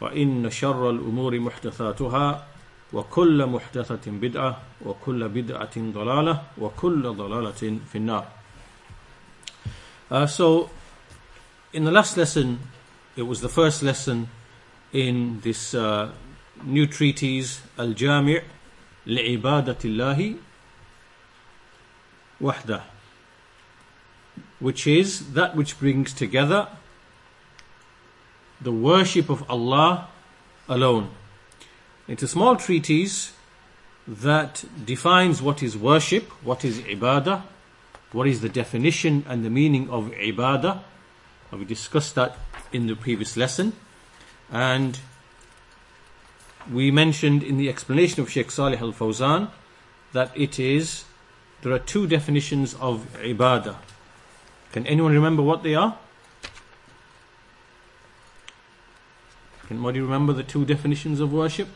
وإن شر الأمور محدثاتها وكل محدثة بدعة وكل بدعة ضلالة وكل ضلالة في النار uh, So, in the last lesson, it was the first lesson in this uh, new treatise, Al-Jami' لعبادة الله وحده which is that which brings together the worship of Allah alone. It's a small treatise that defines what is worship, what is ibadah, what is the definition and the meaning of ibadah. We discussed that in the previous lesson. And we mentioned in the explanation of Sheikh Salih Al Fawzan that it is, there are two definitions of ibadah. Can anyone remember what they are? Can anybody remember the two definitions of worship?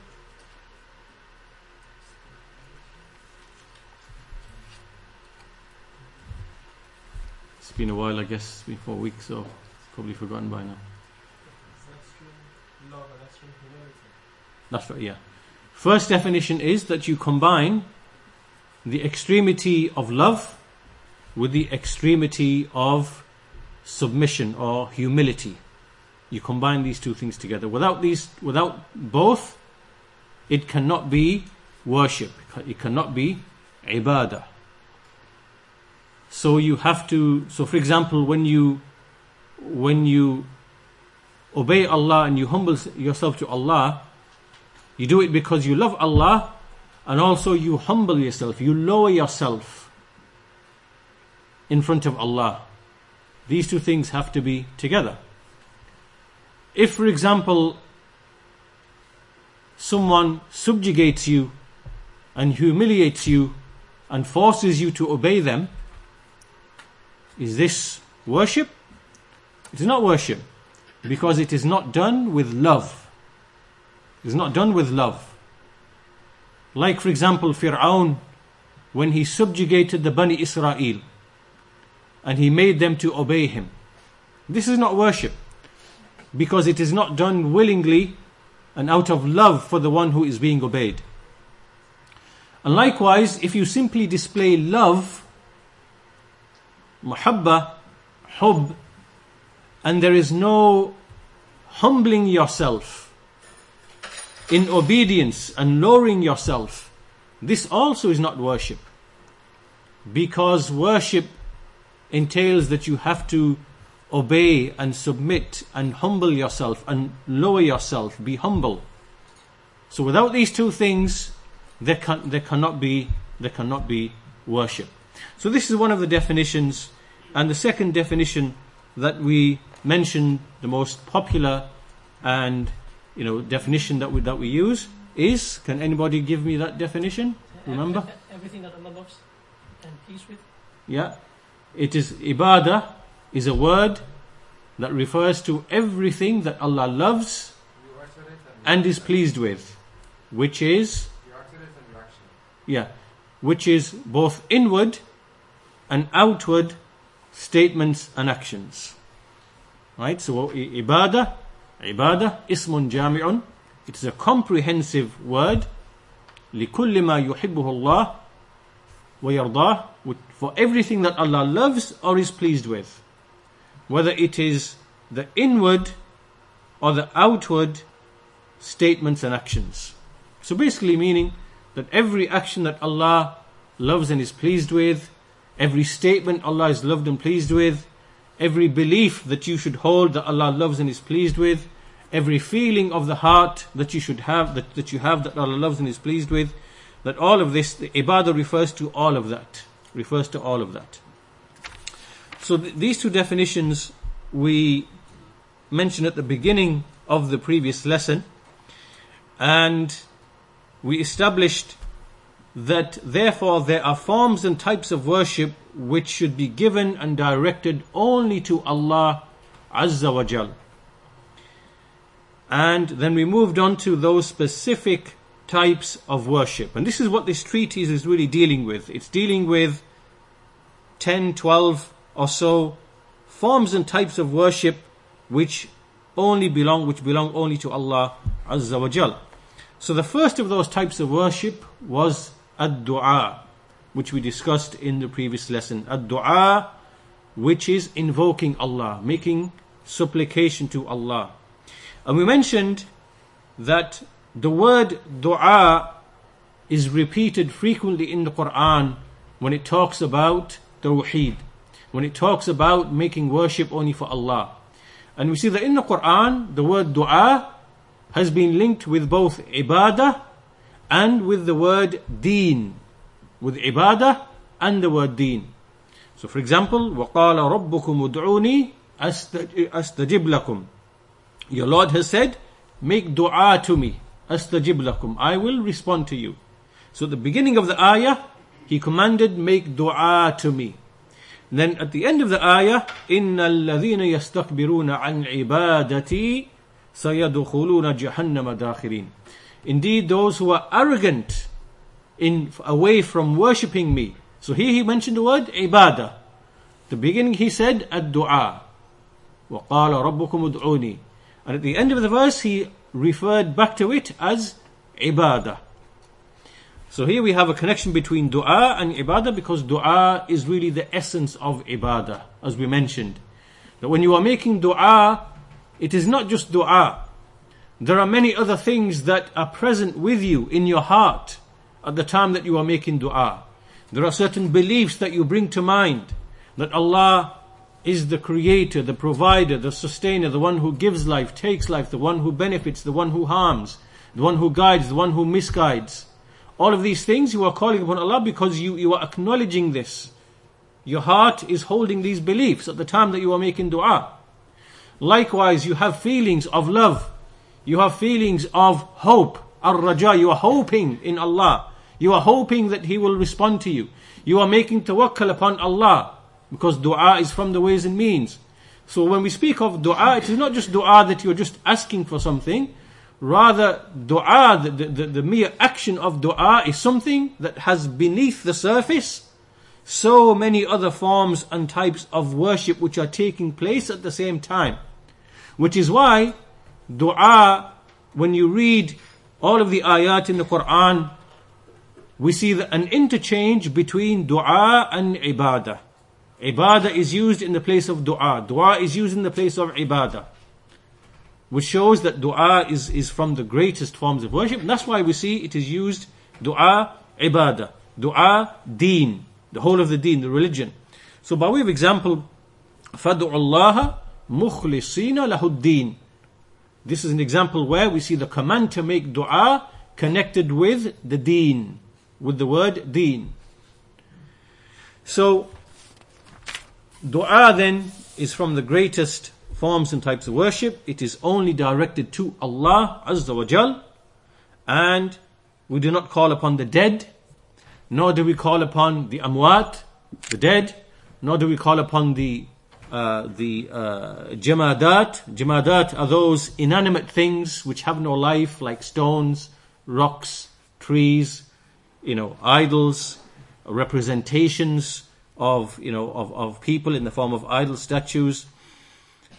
It's been a while, I guess. It's been four weeks, so it's probably forgotten by now. That's right, yeah. First definition is that you combine the extremity of love with the extremity of submission or humility. You combine these two things together. Without these, without both, it cannot be worship. It cannot be ibadah. So you have to. So, for example, when you when you obey Allah and you humble yourself to Allah, you do it because you love Allah, and also you humble yourself. You lower yourself in front of Allah. These two things have to be together. If, for example, someone subjugates you and humiliates you and forces you to obey them, is this worship? It is not worship because it is not done with love. It is not done with love. Like, for example, Fir'aun, when he subjugated the Bani Israel and he made them to obey him. This is not worship because it is not done willingly and out of love for the one who is being obeyed. And likewise, if you simply display love, muhabba, hub, and there is no humbling yourself in obedience and lowering yourself, this also is not worship. Because worship entails that you have to obey and submit and humble yourself and lower yourself, be humble. So without these two things, there, can, there cannot be there cannot be worship. So this is one of the definitions, and the second definition that we mentioned, the most popular and you know definition that we that we use is. Can anybody give me that definition? Remember? Everything that Allah loves and peace with. Yeah. It is ibadah is a word that refers to everything that Allah loves and is pleased with, which is yeah, which is both inward and outward statements and actions. Right? So i- ibadah, ibadah, ismun jami'un. It is a comprehensive word. لكل ما يحبه الله ويرضاه for everything that Allah loves or is pleased with. Whether it is the inward or the outward statements and actions. So basically meaning that every action that Allah loves and is pleased with, every statement Allah is loved and pleased with, every belief that you should hold that Allah loves and is pleased with, every feeling of the heart that you should have, that, that you have that Allah loves and is pleased with, that all of this, the ibadah refers to all of that. Refers to all of that. So th- these two definitions we mentioned at the beginning of the previous lesson. And we established that therefore there are forms and types of worship which should be given and directed only to Allah Azza wa Jal. And then we moved on to those specific types of worship. And this is what this treatise is really dealing with. It's dealing with 10, 12 or so forms and types of worship which only belong, which belong only to Allah Azza wa Jal. So the first of those types of worship was ad-du'a, which we discussed in the previous lesson. Ad-du'a, which is invoking Allah, making supplication to Allah. And we mentioned that the word du'a is repeated frequently in the Quran when it talks about the tawheed, when it talks about making worship only for Allah. And we see that in the Quran, the word du'a has been linked with both ibadah and with the word deen. With ibadah and the word deen. So for example, وَقَالَ رَبُّكُمُ ادْعُونِي أَسْتَجِبْ لَكُمْ Your Lord has said, make dua to me. أَسْتَجِبْ لَكُمْ I will respond to you. So at the beginning of the ayah, he commanded, make dua to me. Then at the end of the ayah, إِنَّ الَّذِينَ يَسْتَكْبِرُونَ عَنْ عِبَادَتِي سَيَدْخُلُونَ جَهَنَّمَ دَاخِرِينَ Indeed, those who are arrogant in away from worshipping me. So here he mentioned the word ibadah. The beginning he said ad-du'a. وَقَالَ رَبُّكُمُ ادْعُونِي And at the end of the verse he referred back to it as ibadah. So here we have a connection between dua and ibadah because dua is really the essence of ibadah, as we mentioned. That when you are making dua, it is not just dua. There are many other things that are present with you in your heart at the time that you are making dua. There are certain beliefs that you bring to mind that Allah is the creator, the provider, the sustainer, the one who gives life, takes life, the one who benefits, the one who harms, the one who guides, the one who misguides. All of these things you are calling upon Allah because you, you are acknowledging this. Your heart is holding these beliefs at the time that you are making dua. Likewise, you have feelings of love. You have feelings of hope. Ar-Raja, you are hoping in Allah. You are hoping that He will respond to you. You are making tawakkul upon Allah because dua is from the ways and means. So when we speak of dua, it is not just dua that you're just asking for something. Rather, dua, the, the, the mere action of dua is something that has beneath the surface so many other forms and types of worship which are taking place at the same time. Which is why dua, when you read all of the ayat in the Quran, we see an interchange between dua and ibadah. Ibadah is used in the place of dua. Dua is used in the place of ibadah which shows that dua is, is from the greatest forms of worship. And that's why we see it is used dua ibadah, dua deen, the whole of the deen, the religion. So by way of example, فَدُعُ اللَّهَ مُخْلِصِينَ لَهُ الدِّينَ This is an example where we see the command to make dua connected with the deen, with the word deen. So, dua then is from the greatest forms and types of worship. It is only directed to Allah Azza wa Jal. And we do not call upon the dead, nor do we call upon the amwat, the dead, nor do we call upon the uh, the uh, jamadat. Jamadat are those inanimate things which have no life, like stones, rocks, trees, you know, idols, representations of you know of, of people in the form of idol statues.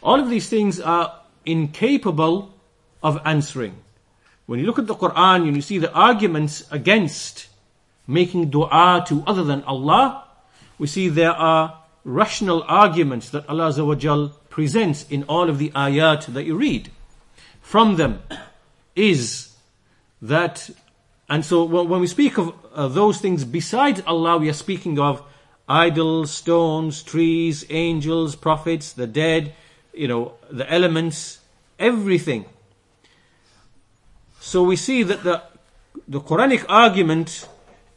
All of these things are incapable of answering. When you look at the Quran and you see the arguments against making dua to other than Allah, we see there are rational arguments that Allah presents in all of the ayat that you read. From them is that, and so when we speak of uh, those things besides Allah, we are speaking of idols, stones, trees, angels, prophets, the dead, you know, the elements, everything. So we see that the, the Quranic argument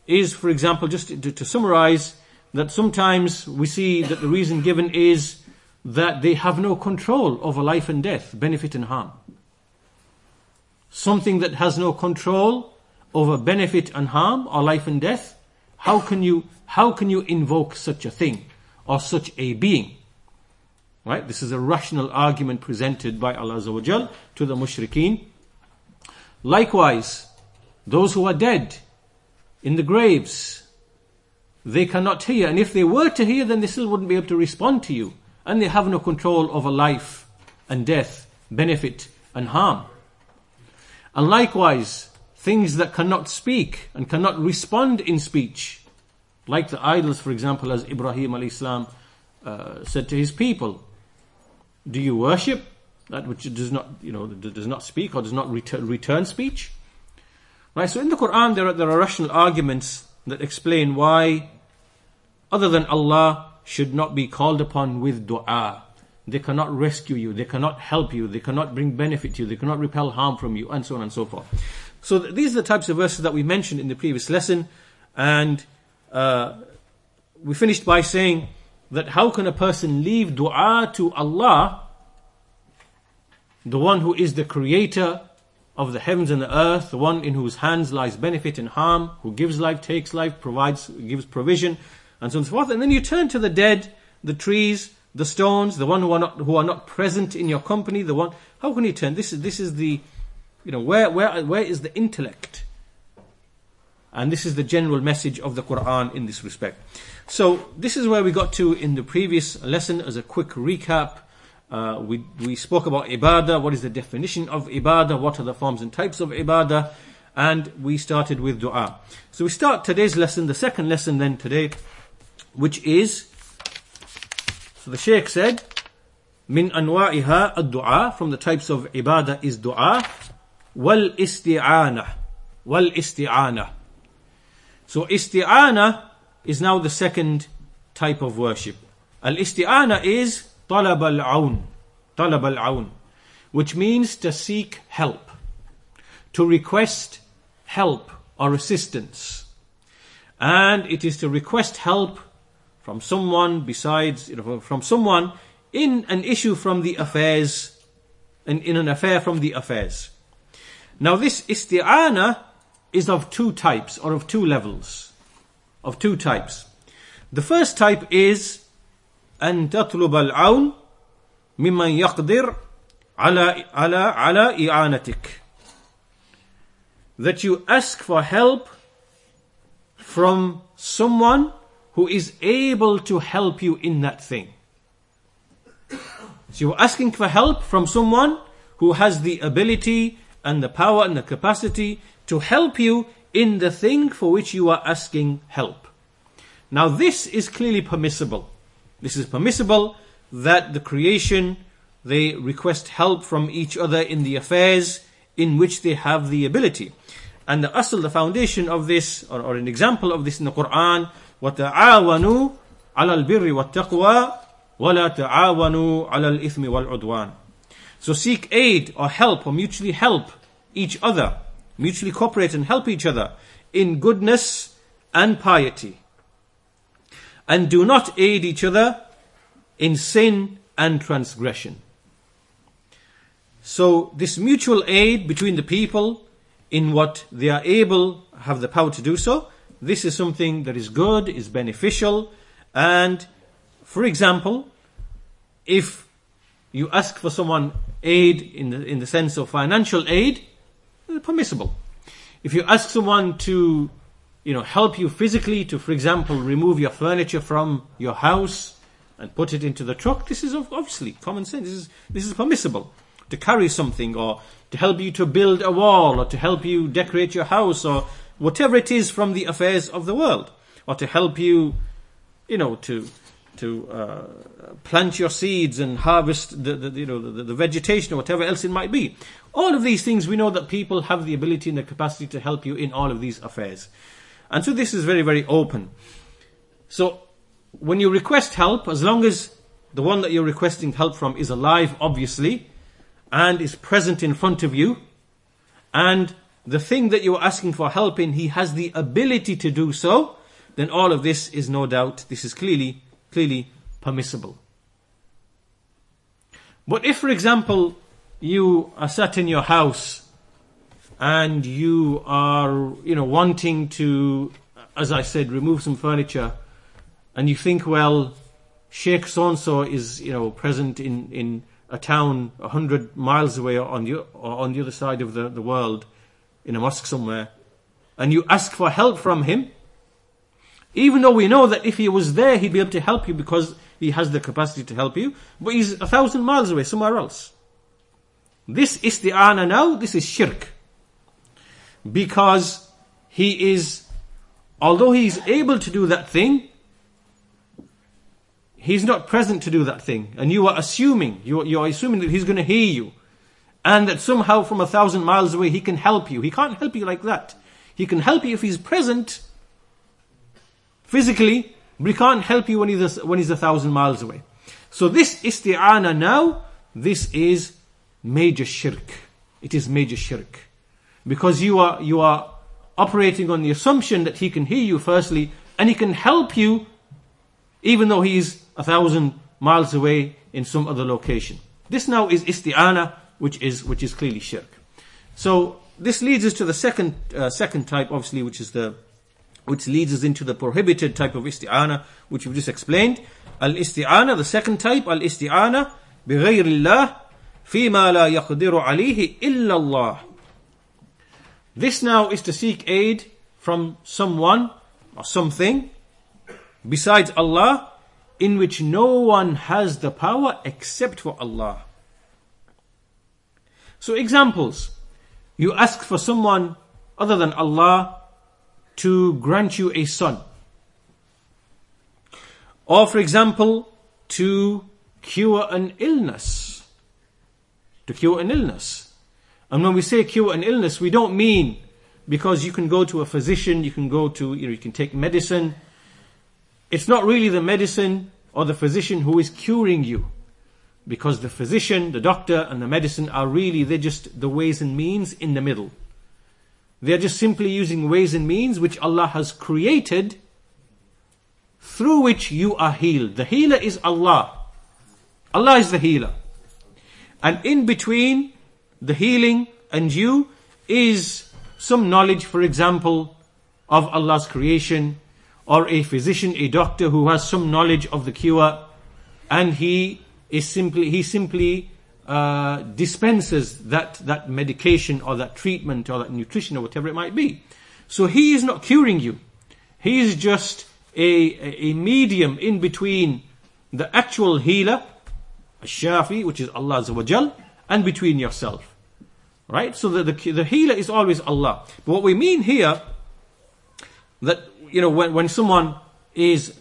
is, for example, just to, to summarize, that sometimes we see that the reason given is that they have no control over life and death, benefit and harm. Something that has no control over benefit and harm or life and death, how can you, how can you invoke such a thing or such a being? Right? This is a rational argument presented by Allah Azza to the mushrikeen. Likewise, those who are dead in the graves, they cannot hear. And if they were to hear, then they still wouldn't be able to respond to you. And they have no control over life and death, benefit and harm. And likewise, things that cannot speak and cannot respond in speech, like the idols, for example, as Ibrahim al-Islam uh, said to his people, do you worship that which does not, you know, does not speak or does not return, return speech? Right, so in the Quran there are, there are rational arguments that explain why other than Allah should not be called upon with dua. They cannot rescue you, they cannot help you, they cannot bring benefit to you, they cannot repel harm from you, and so on and so forth. So th- these are the types of verses that we mentioned in the previous lesson, and uh, we finished by saying that how can a person leave dua to Allah, the one who is the creator of the heavens and the earth, the one in whose hands lies benefit and harm, who gives life, takes life, provides, gives provision, and so on and so forth. And then you turn to the dead, the trees, the stones, the one who are not who are not present in your company, the one how can you turn? This is this is the you know where where where is the intellect? And this is the general message of the Quran in this respect. So, this is where we got to in the previous lesson as a quick recap. Uh, we, we spoke about ibadah, what is the definition of ibadah, what are the forms and types of ibadah, and we started with dua. So, we start today's lesson, the second lesson then today, which is so the Sheikh said, Min anwa'iha ad-du'a, from the types of ibadah is du'a, wal isti'anah, wal isti'anah so isti'ana is now the second type of worship. Al-isti'ana is talab al-aun. Talab al-aun. Which means to seek help. To request help or assistance. And it is to request help from someone besides, you know, from someone in an issue from the affairs, and in an affair from the affairs. Now this isti'ana is of two types or of two levels. Of two types. The first type is أن تطلب العون ممن يقدر على على على إعانتك. That you ask for help from someone who is able to help you in that thing. So you're asking for help from someone who has the ability and the power and the capacity to help you in the thing for which you are asking help. Now this is clearly permissible. This is permissible that the creation, they request help from each other in the affairs in which they have the ability. And the asl, the foundation of this, or, or an example of this in the Quran, وَتَعَاوَنُوا عَلَى الْبِرِّ وَالتَّقْوَى وَلَا تَعَاوَنُوا عَلَى الْإِثْمِ وَالْعُدْوَانِ so seek aid or help or mutually help each other mutually cooperate and help each other in goodness and piety. And do not aid each other in sin and transgression. So this mutual aid between the people in what they are able, have the power to do so, this is something that is good, is beneficial, and for example, if you ask for someone aid in the, in the sense of financial aid, eh, permissible. If you ask someone to, you know, help you physically to, for example, remove your furniture from your house and put it into the truck, this is obviously common sense. This is, this is permissible. To carry something or to help you to build a wall or to help you decorate your house or whatever it is from the affairs of the world or to help you, you know, to to uh, plant your seeds and harvest the, the you know the, the, vegetation or whatever else it might be. All of these things we know that people have the ability and the capacity to help you in all of these affairs, and so this is very very open. So when you request help, as long as the one that you're requesting help from is alive, obviously, and is present in front of you, and the thing that you're asking for help in, he has the ability to do so, then all of this is no doubt, this is clearly clearly permissible. But if, for example, you are sat in your house and you are, you know, wanting to, as I said, remove some furniture, and you think, well, Sheikh so so is, you know, present in, in a town a hundred miles away on the, on the other side of the, the world, in a mosque somewhere, and you ask for help from him, even though we know that if he was there, he'd be able to help you because he has the capacity to help you, but he's a thousand miles away, somewhere else. This is isti'ana now, this is shirk. Because he is, although he's able to do that thing, he's not present to do that thing. And you are assuming, you, you are assuming that he's going to hear you. And that somehow from a thousand miles away he can help you. He can't help you like that. He can help you if he's present physically, he can't help you when he's a, when he's a thousand miles away. So this isti'ana now, this is major shirk. It is major shirk. Because you are, you are operating on the assumption that he can hear you firstly, and he can help you even though he's a thousand miles away in some other location. This now is isti'ana, which is, which is clearly shirk. So, this leads us to the second, uh, second type, obviously, which is the, which leads us into the prohibited type of isti'ana, which we've just explained. Al-isti'ana, the second type, al-isti'ana, بغير الله فيما لا يقدر عليه إلا الله. This now is to seek aid from someone or something besides Allah in which no one has the power except for Allah. So examples. You ask for someone other than Allah to grant you a son. Or for example, to cure an illness. To cure an illness. And when we say cure an illness, we don't mean because you can go to a physician, you can go to, you know, you can take medicine. It's not really the medicine or the physician who is curing you. Because the physician, the doctor, and the medicine are really, they're just the ways and means in the middle. They're just simply using ways and means which Allah has created through which you are healed. The healer is Allah. Allah is the healer. And in between the healing and you is some knowledge, for example, of Allah's creation, or a physician, a doctor who has some knowledge of the cure, and he is simply, he simply uh, dispenses that, that medication or that treatment or that nutrition or whatever it might be. So he is not curing you. He is just a, a medium in between the actual healer, a Shafi, which is Allah Azza and between yourself. Right? So the, the, the healer is always Allah. But what we mean here, that, you know, when, when someone is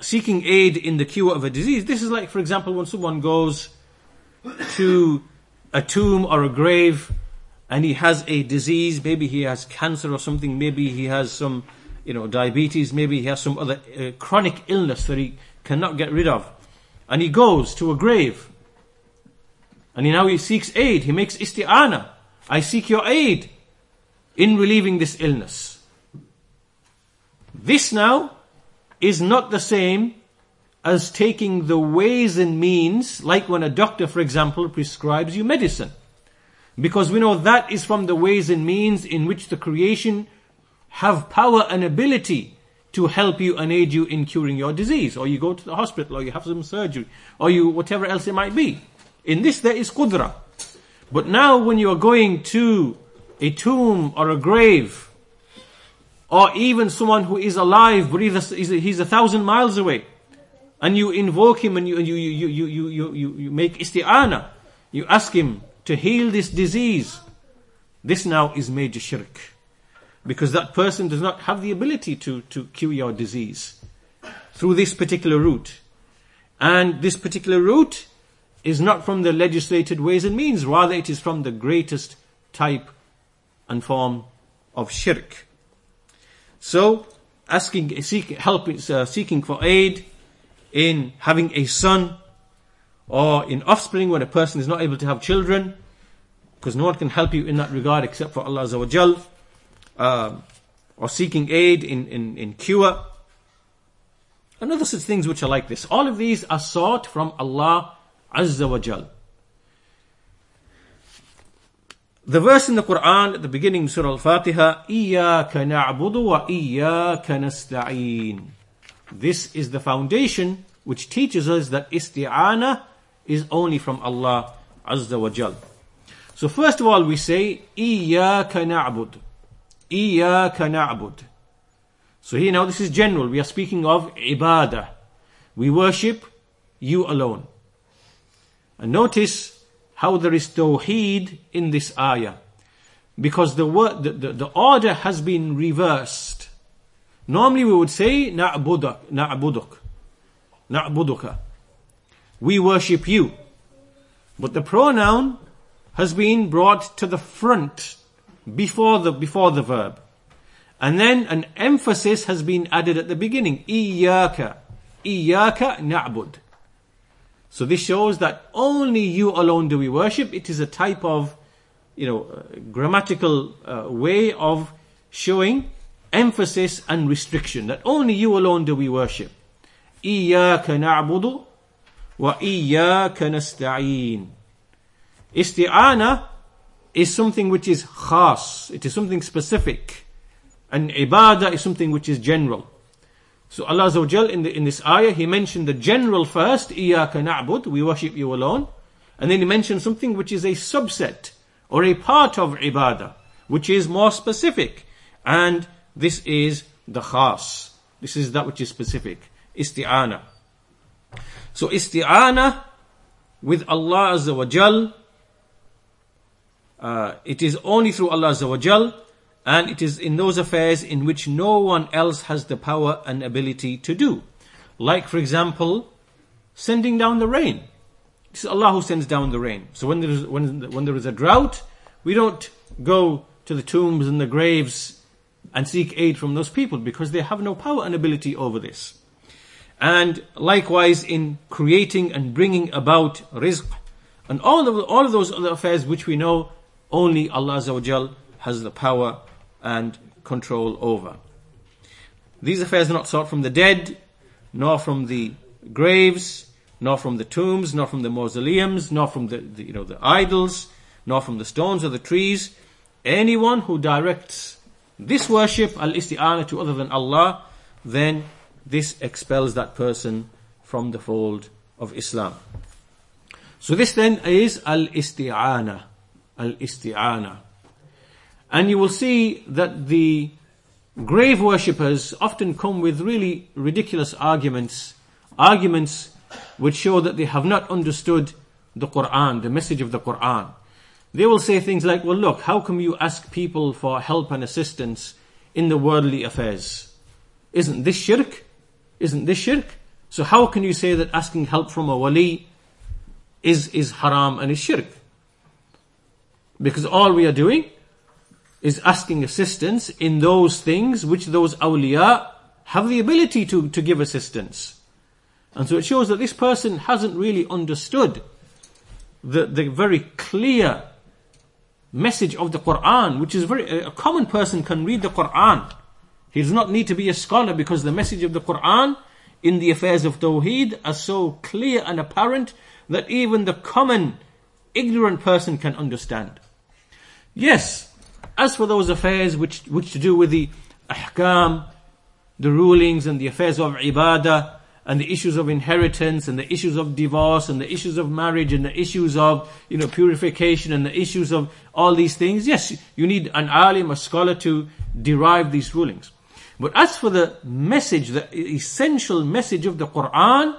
seeking aid in the cure of a disease, this is like, for example, when someone goes to a tomb or a grave and he has a disease, maybe he has cancer or something, maybe he has some, you know, diabetes, maybe he has some other uh, chronic illness that he cannot get rid of. And he goes to a grave. And he now he seeks aid. He makes isti'ana. I seek your aid in relieving this illness. This now is not the same as taking the ways and means, like when a doctor, for example, prescribes you medicine. Because we know that is from the ways and means in which the creation have power and ability to help you and aid you in curing your disease. Or you go to the hospital, or you have some surgery, or you, whatever else it might be. In this there is qudra. But now when you are going to a tomb or a grave, or even someone who is alive but he's a, he's a thousand miles away, and you invoke him and you, you, you, you, you, you, you, you make isti'ana, you ask him to heal this disease, this now is major shirk. Because that person does not have the ability to, to cure your disease through this particular route. And this particular route is not from the legislated ways and means, rather it is from the greatest type and form of shirk. So, asking, seek, help, uh, seeking for aid in having a son or in offspring when a person is not able to have children because no one can help you in that regard except for Allah Azza wa um, or seeking aid in, in, in cure and other such things which are like this. All of these are sought from Allah Azza wa Jal. The verse in the Quran at the beginning, Surah Al-Fatiha, إِيَّاكَ نَعْبُدُ وَإِيَّاكَ نَسْتَعِينَ This is the foundation which teaches us that isti'ana is only from Allah Azza wa Jal. So first of all we say, إِيَّاكَ نَعْبُدُ إِيَّاكَ نَعْبُدُ So here now this is general. We are speaking of ibadah. We worship you alone. And notice how there is tawheed in this ayah. Because the word, the, the, the order has been reversed. Normally we would say, na'budak, na'buduk, na'buduka. We worship you. But the pronoun has been brought to the front before the, before the verb. And then an emphasis has been added at the beginning. Iyaka. Iyaka na'bud. So this shows that only you alone do we worship. It is a type of, you know, uh, grammatical uh, way of showing emphasis and restriction that only you alone do we worship. إِيَّاكَ نَعْبُدُ وَإِيَّاكَ نَسْتَعِينَ Isti'ana is something which is khas, it is something specific. And ibadah is something which is general. So Allah Azza wa Jal in, the, in this ayah, He mentioned the general first, إِيَّاكَ نَعْبُدُ We worship you alone. And then He mentioned something which is a subset or a part of ibadah, which is more specific. And this is the khas. This is that which is specific. Isti'ana. So isti'ana with Allah Azza wa Jal, uh, it is only through Allah Azza wa Jal and it is in those affairs in which no one else has the power and ability to do. Like, for example, sending down the rain. It's Allah who sends down the rain. So when there is, when, when there is a drought, we don't go to the tombs and the graves and seek aid from those people because they have no power and ability over this. And likewise in creating and bringing about rizq and all of, all of those other affairs which we know only Allah has the power and control over. These affairs are not sought from the dead, nor from the graves, nor from the tombs, nor from the mausoleums, nor from the, the, you know the idols, nor from the stones or the trees. Anyone who directs this worship al isti'ana to other than Allah, then this expels that person from the fold of Islam. So this then is al isti'ana, al isti'ana. And you will see that the grave worshippers often come with really ridiculous arguments, arguments which show that they have not understood the Quran, the message of the Quran. They will say things like, well look, how come you ask people for help and assistance in the worldly affairs? Isn't this shirk? Isn't this shirk? So how can you say that asking help from a wali is, is haram and is shirk? Because all we are doing is asking assistance in those things which those awliya have the ability to, to give assistance. And so it shows that this person hasn't really understood the, the very clear message of the Quran, which is very, a common person can read the Quran. He does not need to be a scholar because the message of the Quran in the affairs of Tawheed are so clear and apparent that even the common ignorant person can understand. Yes, as for those affairs which, which to do with the ahkam, the rulings and the affairs of ibadah, and the issues of inheritance and the issues of divorce and the issues of marriage and the issues of you know purification and the issues of all these things yes you need an alim a scholar to derive these rulings but as for the message the essential message of the quran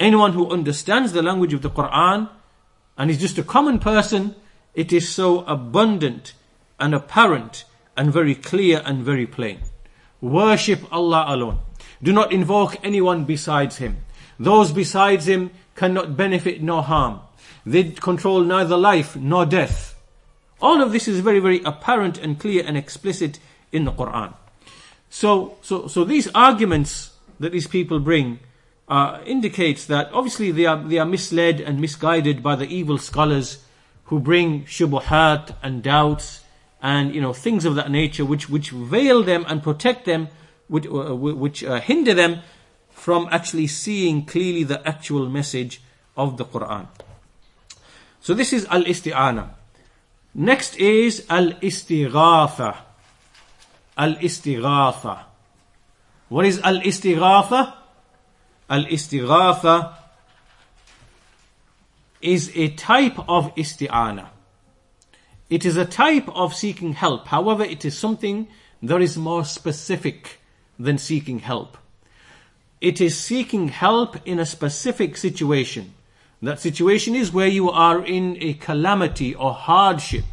anyone who understands the language of the quran and is just a common person it is so abundant and apparent and very clear and very plain. Worship Allah alone. Do not invoke anyone besides Him. Those besides Him cannot benefit nor harm. They control neither life nor death. All of this is very, very apparent and clear and explicit in the Quran. So, so, so these arguments that these people bring uh, indicates that obviously they are, they are misled and misguided by the evil scholars who bring shubuhat and doubts and you know things of that nature which which veil them and protect them which, uh, which uh, hinder them from actually seeing clearly the actual message of the Quran so this is al-isti'ana Next is al-istighatha. Al-istighatha. What is al-istighatha? Al-istighatha is a type of isti'ana. It is a type of seeking help. However, it is something that is more specific than seeking help. It is seeking help in a specific situation. That situation is where you are in a calamity or hardship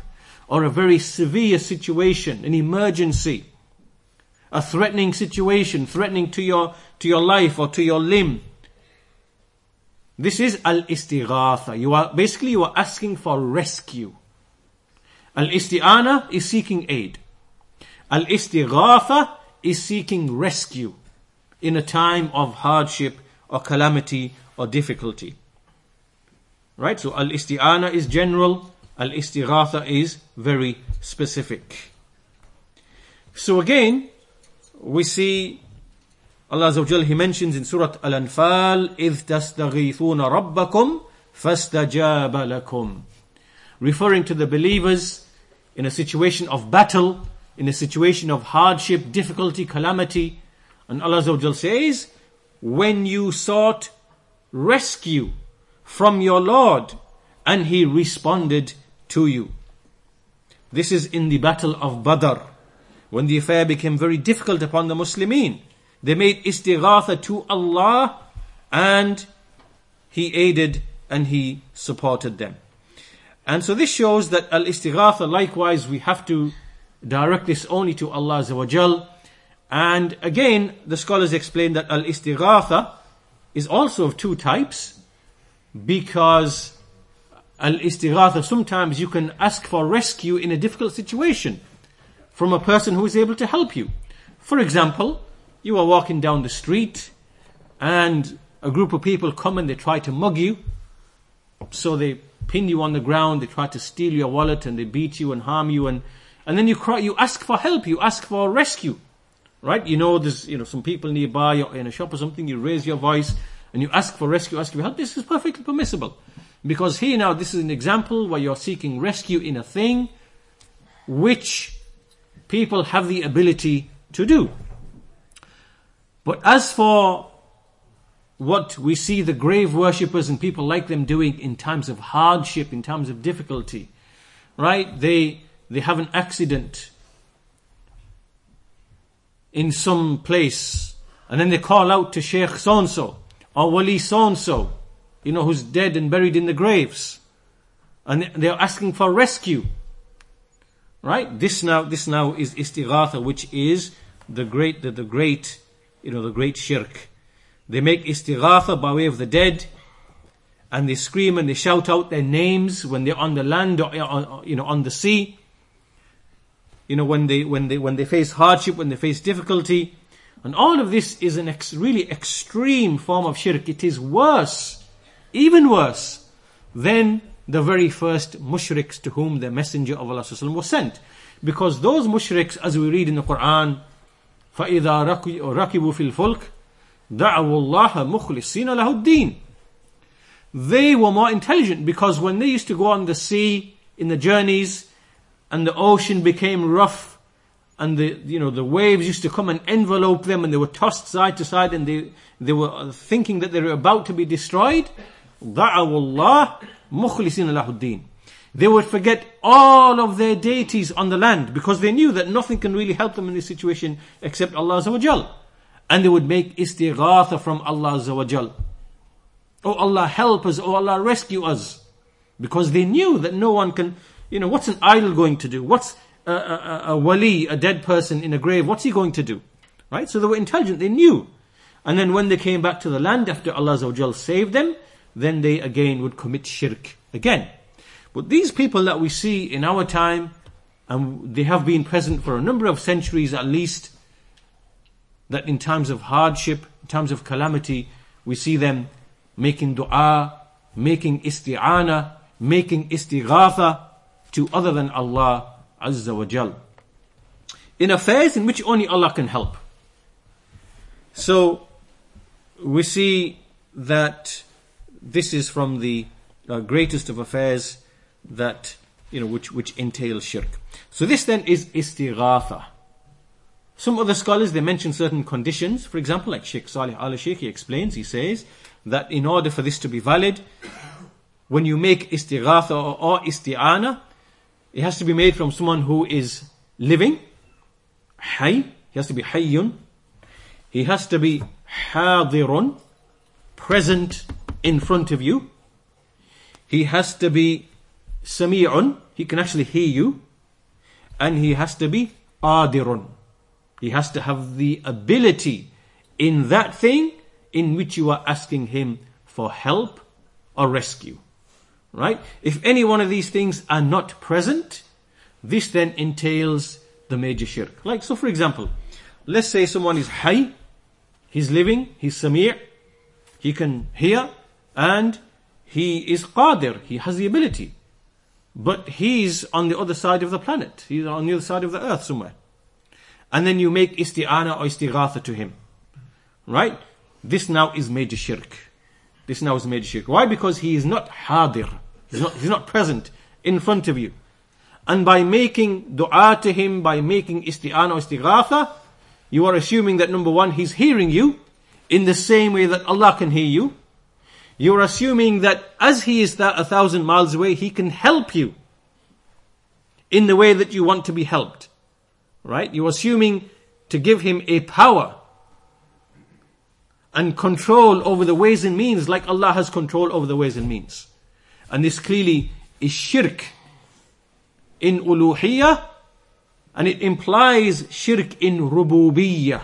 or a very severe situation, an emergency, a threatening situation, threatening to your, to your life or to your limb. This is al-istighatha. You are, basically you are asking for rescue. Al-isti'ana is seeking aid. Al-istighatha is seeking rescue in a time of hardship or calamity or difficulty. Right? So al isti'ana is general, al istighatha is very specific. So again, we see Allah Azza wa Jal, He mentions in Surah Al-Anfal, إِذْ تَسْتَغِيثُونَ رَبَّكُمْ فَاسْتَجَابَ لَكُمْ Referring to the believers in a situation of battle, in a situation of hardship, difficulty, calamity. And Allah says, when you sought rescue from your Lord and He responded to you. This is in the battle of Badr when the affair became very difficult upon the Muslimin. They made istighatha to Allah and He aided and He supported them. And so this shows that al istighatha likewise we have to direct this only to Allah Azza And again, the scholars explain that al istighatha is also of two types because al-istighatha, sometimes you can ask for rescue in a difficult situation from a person who is able to help you. For example, you are walking down the street and a group of people come and they try to mug you. So they pin you on the ground, they try to steal your wallet and they beat you and harm you and, and then you cry, you ask for help, you ask for rescue. Right? You know, there's, you know, some people nearby or in a shop or something, you raise your voice and you ask for rescue, ask for help, this is perfectly permissible. Because here now, this is an example where you're seeking rescue in a thing which people have the ability to do. But as for what we see the grave worshippers and people like them doing in times of hardship, in times of difficulty, right? They, they have an accident in some place and then they call out to Sheikh so and so or Wali so and so, you know, who's dead and buried in the graves. And they're asking for rescue. Right? This now, this now is istighatha, which is the great, the, the great, you know, the great shirk. They make istighatha by way of the dead, and they scream and they shout out their names when they're on the land or, you know, on the sea You know, when they, when they, when they face hardship, when they face difficulty, and all of this is an ex- really extreme form of shirk. It is worse, even worse, than the very first mushriks to whom the Messenger of Allah was sent. Because those mushriks, as we read in the Quran, فَإِذَا رَكِبُوا فِي الْفُلْكِ دَعَوُوا اللَّهَ مُخْلِصِينَ لَهُ الدِّينَ They were more intelligent because when they used to go on the sea, in the journeys, and the ocean became rough, and the you know the waves used to come and envelope them and they were tossed side to side and they they were thinking that they were about to be destroyed. Allah they would forget all of their deities on the land because they knew that nothing can really help them in this situation except Allah and they would make istighatha from Allah Azza Oh Allah help us, oh Allah rescue us. Because they knew that no one can, you know, what's an idol going to do? What's a, a, a wali, a dead person in a grave, what's he going to do? Right? So they were intelligent, they knew. And then when they came back to the land after Allah saved them, then they again would commit shirk again. But these people that we see in our time, and they have been present for a number of centuries at least, that in times of hardship, in times of calamity, we see them making dua, making isti'ana, making istighatha to other than Allah Azza wa Jal. In affairs in which only Allah can help. So, we see that this is from the uh, greatest of affairs that you know, which, which entails shirk. So this then is istighatha. Some other scholars, they mention certain conditions. For example, like Sheikh Salih al-Sheikh, he explains, he says that in order for this to be valid, when you make istighatha or, or isti'ana, it has to be made from someone who is living, hay, he has to be hayyun, he has to be hadirun, present in front of you, he has to be sami'un, he can actually hear you, and he has to be adirun. He has to have the ability in that thing in which you are asking him for help or rescue. Right? If any one of these things are not present, this then entails the major shirk. Like, so for example, let's say someone is hay, he's living, he's samir, he can hear, and he is qadir, he has the ability. But he's on the other side of the planet. He's on the other side of the earth somewhere. And then you make isti'ana or istighatha to him. Right? This now is major shirk. This now is major shirk. Why? Because he is not hadir. He's not, he's not present in front of you. And by making dua to him, by making isti'ana or istighatha, you are assuming that number one, he's hearing you in the same way that Allah can hear you. You're assuming that as he is that a thousand miles away, he can help you in the way that you want to be helped. Right? You're assuming to give him a power and control over the ways and means like Allah has control over the ways and means. And this clearly is shirk in uluhiyah and it implies shirk in rububiyyah.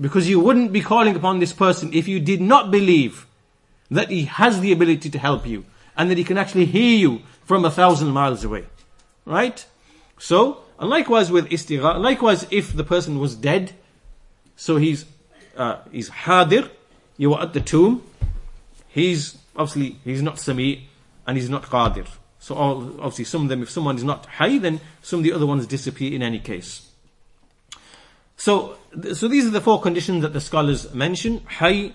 Because you wouldn't be calling upon this person if you did not believe that he has the ability to help you and that he can actually hear you from a thousand miles away. Right? So, and likewise with istigha, likewise if the person was dead, so he's, uh, he's hadir, you were at the tomb, he's, obviously, he's not sami, and he's not qadir. So all, obviously some of them, if someone is not hay, then some of the other ones disappear in any case. So, so these are the four conditions that the scholars mention. Hay,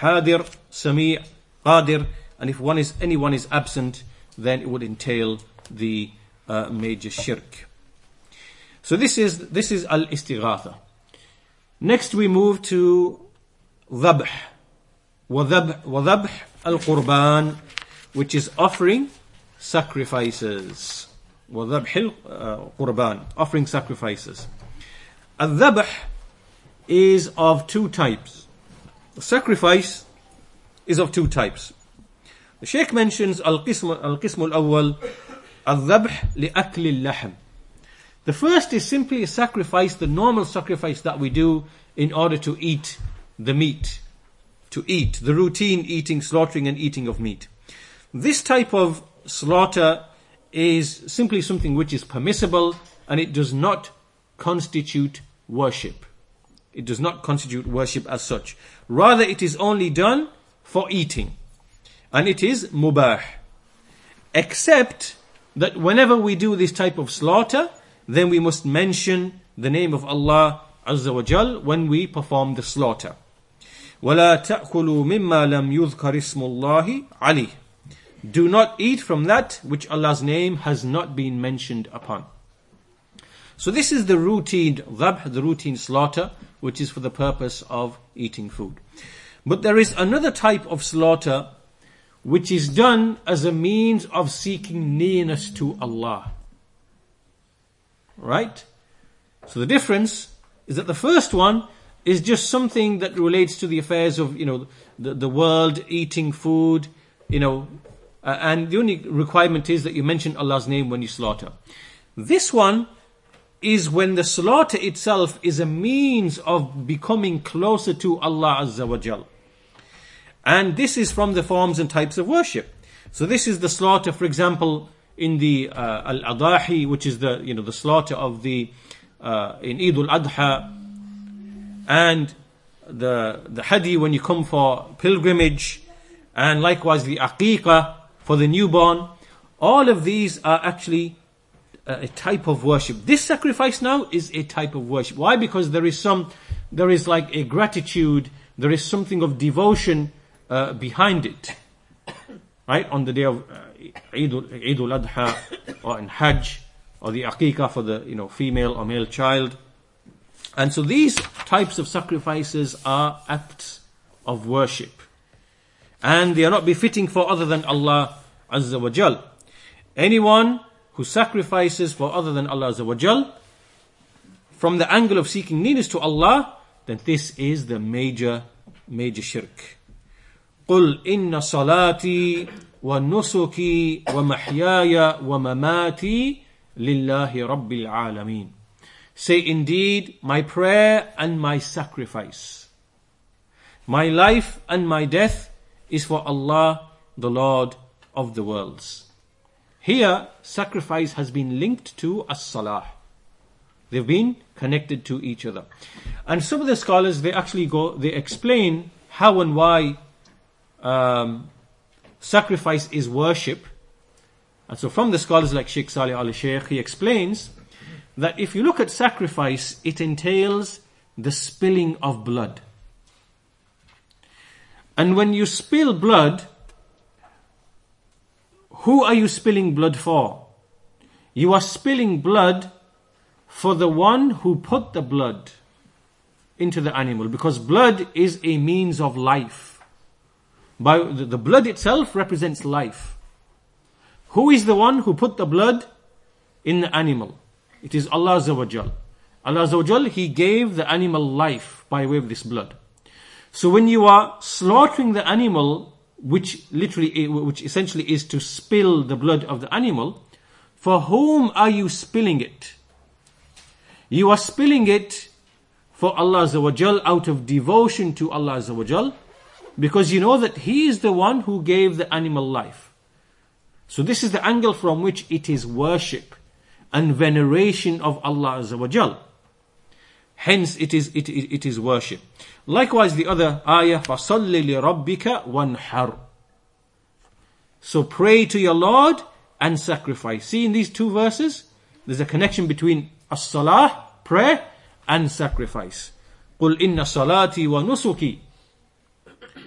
hadir, sami, qadir, and if one is, anyone is absent, then it would entail the uh, major shirk. So this is, this is al-istighatha. Next we move to dhabh. وذبح, وذبح al-qurban, which is offering sacrifices. وذبح القربان, offering sacrifices. Al-dhabh is of two types. The sacrifice is of two types. The Sheikh mentions القسم القسم الأول الذبح لأكل اللحم. the first is simply a sacrifice, the normal sacrifice that we do in order to eat the meat. To eat, the routine eating, slaughtering and eating of meat. This type of slaughter is simply something which is permissible and it does not constitute worship. It does not constitute worship as such. Rather, it is only done for eating. And it is mubah. Except that whenever we do this type of slaughter, then we must mention the name of Allah Azza wa Jal when we perform the slaughter. وَلَا تَأْكُلُوا مِمَّا لَمْ يُذْكَرِ اسْمُ اللَّهِ عَلِيهِ Do not eat from that which Allah's name has not been mentioned upon. So this is the routine dhabh, the routine slaughter, which is for the purpose of eating food. But there is another type of slaughter which is done as a means of seeking nearness to Allah. Right? So the difference is that the first one is just something that relates to the affairs of, you know, the, the world, eating food, you know, uh, and the only requirement is that you mention Allah's name when you slaughter. This one is when the slaughter itself is a means of becoming closer to Allah Azza wa Jal. And this is from the forms and types of worship. So this is the slaughter, for example, in the uh, al-adahi, which is the you know the slaughter of the uh, in Eid al-Adha, and the the hadi when you come for pilgrimage, and likewise the aqiqah for the newborn. All of these are actually a type of worship. This sacrifice now is a type of worship. Why? Because there is some, there is like a gratitude, there is something of devotion uh, behind it. Right? On the day of uh, Eid al-Adha or in Hajj or the Aqiqah for the you know female or male child. And so these types of sacrifices are acts of worship. And they are not befitting for other than Allah Azza wa Jal. Anyone who sacrifices for other than Allah Azza wa Jal, from the angle of seeking nearness to Allah, then this is the major, major shirk. قل إن صلاتي ونسكي ومحياي ومماتي لله رب العالمين Say indeed, my prayer and my sacrifice, my life and my death is for Allah, the Lord of the worlds. Here, sacrifice has been linked to as-salah. They've been connected to each other. And some of the scholars, they actually go, they explain how and why um, sacrifice is worship. And so from the scholars like Sheikh Salih al-Sheikh, he explains that if you look at sacrifice, it entails the spilling of blood. And when you spill blood, who are you spilling blood for? You are spilling blood for the one who put the blood into the animal because blood is a means of life. By the blood itself represents life. Who is the one who put the blood in the animal? It is Allah Azza wa Jal. Allah Azza wa Jal, He gave the animal life by way of this blood. So when you are slaughtering the animal, which literally, eh, which essentially is to spill the blood of the animal, for whom are you spilling it? You are spilling it for Allah Azza wa Jal out of devotion to Allah Azza wa Jal, because you know that He is the one who gave the animal life. So this is the angle from which it is worship and veneration of Allah Azza wa Jal. Hence it is, it, it, it is worship. Likewise the other ayah, فَصَلِّ لِرَبِّكَ وَانْحَرْ So pray to your Lord and sacrifice. See in these two verses, there's a connection between as-salah, prayer, and sacrifice. قُلْ إِنَّ صَلَاتِي وَنُسُكِي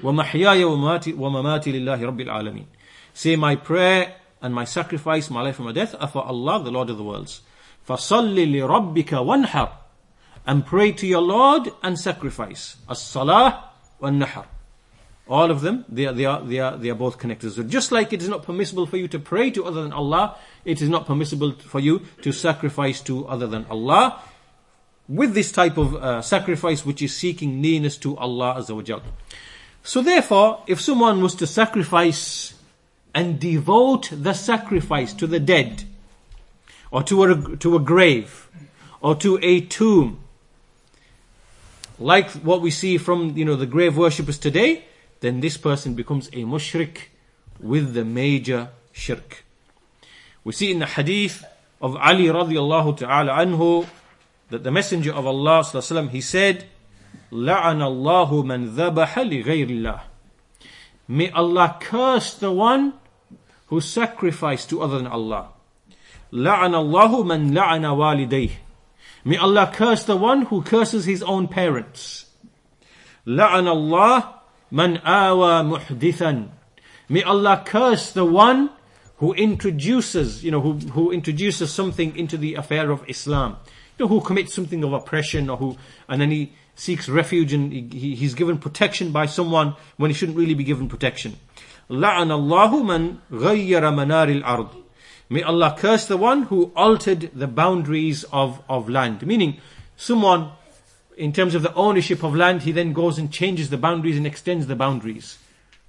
وَمَحْيَايَ وَمَمَاتِي لِلَّهِ رَبِّ الْعَالَمِينَ Say my prayer and my sacrifice, my life and my death are for Allah, the Lord of the worlds. فَصَلِّ لِرَبِّكَ وَانْحَرْ And pray to your Lord and sacrifice. As-salah wal-nahar. All of them, they are, they are, they are, they are both connected. So just like it is not permissible for you to pray to other than Allah, it is not permissible for you to sacrifice to other than Allah. With this type of uh, sacrifice which is seeking nearness to Allah Azza wa So therefore, if someone was to sacrifice and devote the sacrifice to the dead, or to a, to a grave, or to a tomb, like what we see from you know the grave worshippers today, then this person becomes a mushrik with the major shirk. We see in the hadith of Ali radiallahu ta'ala anhu that the messenger of Allah he said, La'anallahu man dhabaha لِغَيْرِ اللَّهِ. May Allah curse the one who sacrificed to other than Allah. La'anallahu man la'ana وَالِدَيْهِ. May Allah curse the one who curses his own parents. La'anallah man awa مُحْدِثًا. May Allah curse the one who introduces, you know, who, who introduces something into the affair of Islam. You know, who commits something of oppression or who, and then he, seeks refuge and he, he's given protection by someone when he shouldn't really be given protection. لعن الله من غير منار الأرض May Allah curse the one who altered the boundaries of, of land. Meaning, someone, in terms of the ownership of land, he then goes and changes the boundaries and extends the boundaries.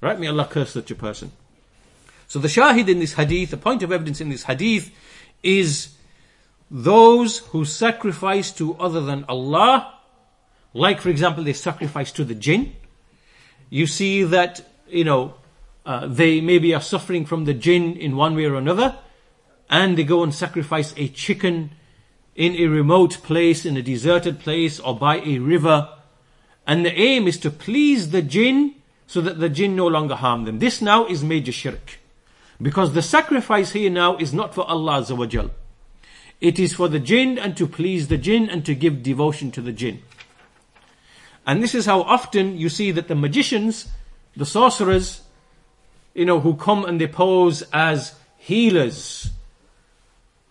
Right? May Allah curse such a person. So the shahid in this hadith, the point of evidence in this hadith is those who sacrifice to other than Allah, like for example they sacrifice to the jinn. You see that, you know, uh, they maybe are suffering from the jinn in one way or another, and they go and sacrifice a chicken in a remote place, in a deserted place, or by a river, and the aim is to please the jinn so that the jinn no longer harm them. This now is major shirk. Because the sacrifice here now is not for Allah Azza wa Jal. It is for the jinn and to please the jinn and to give devotion to the jinn. And this is how often you see that the magicians, the sorcerers, you know, who come and they pose as healers.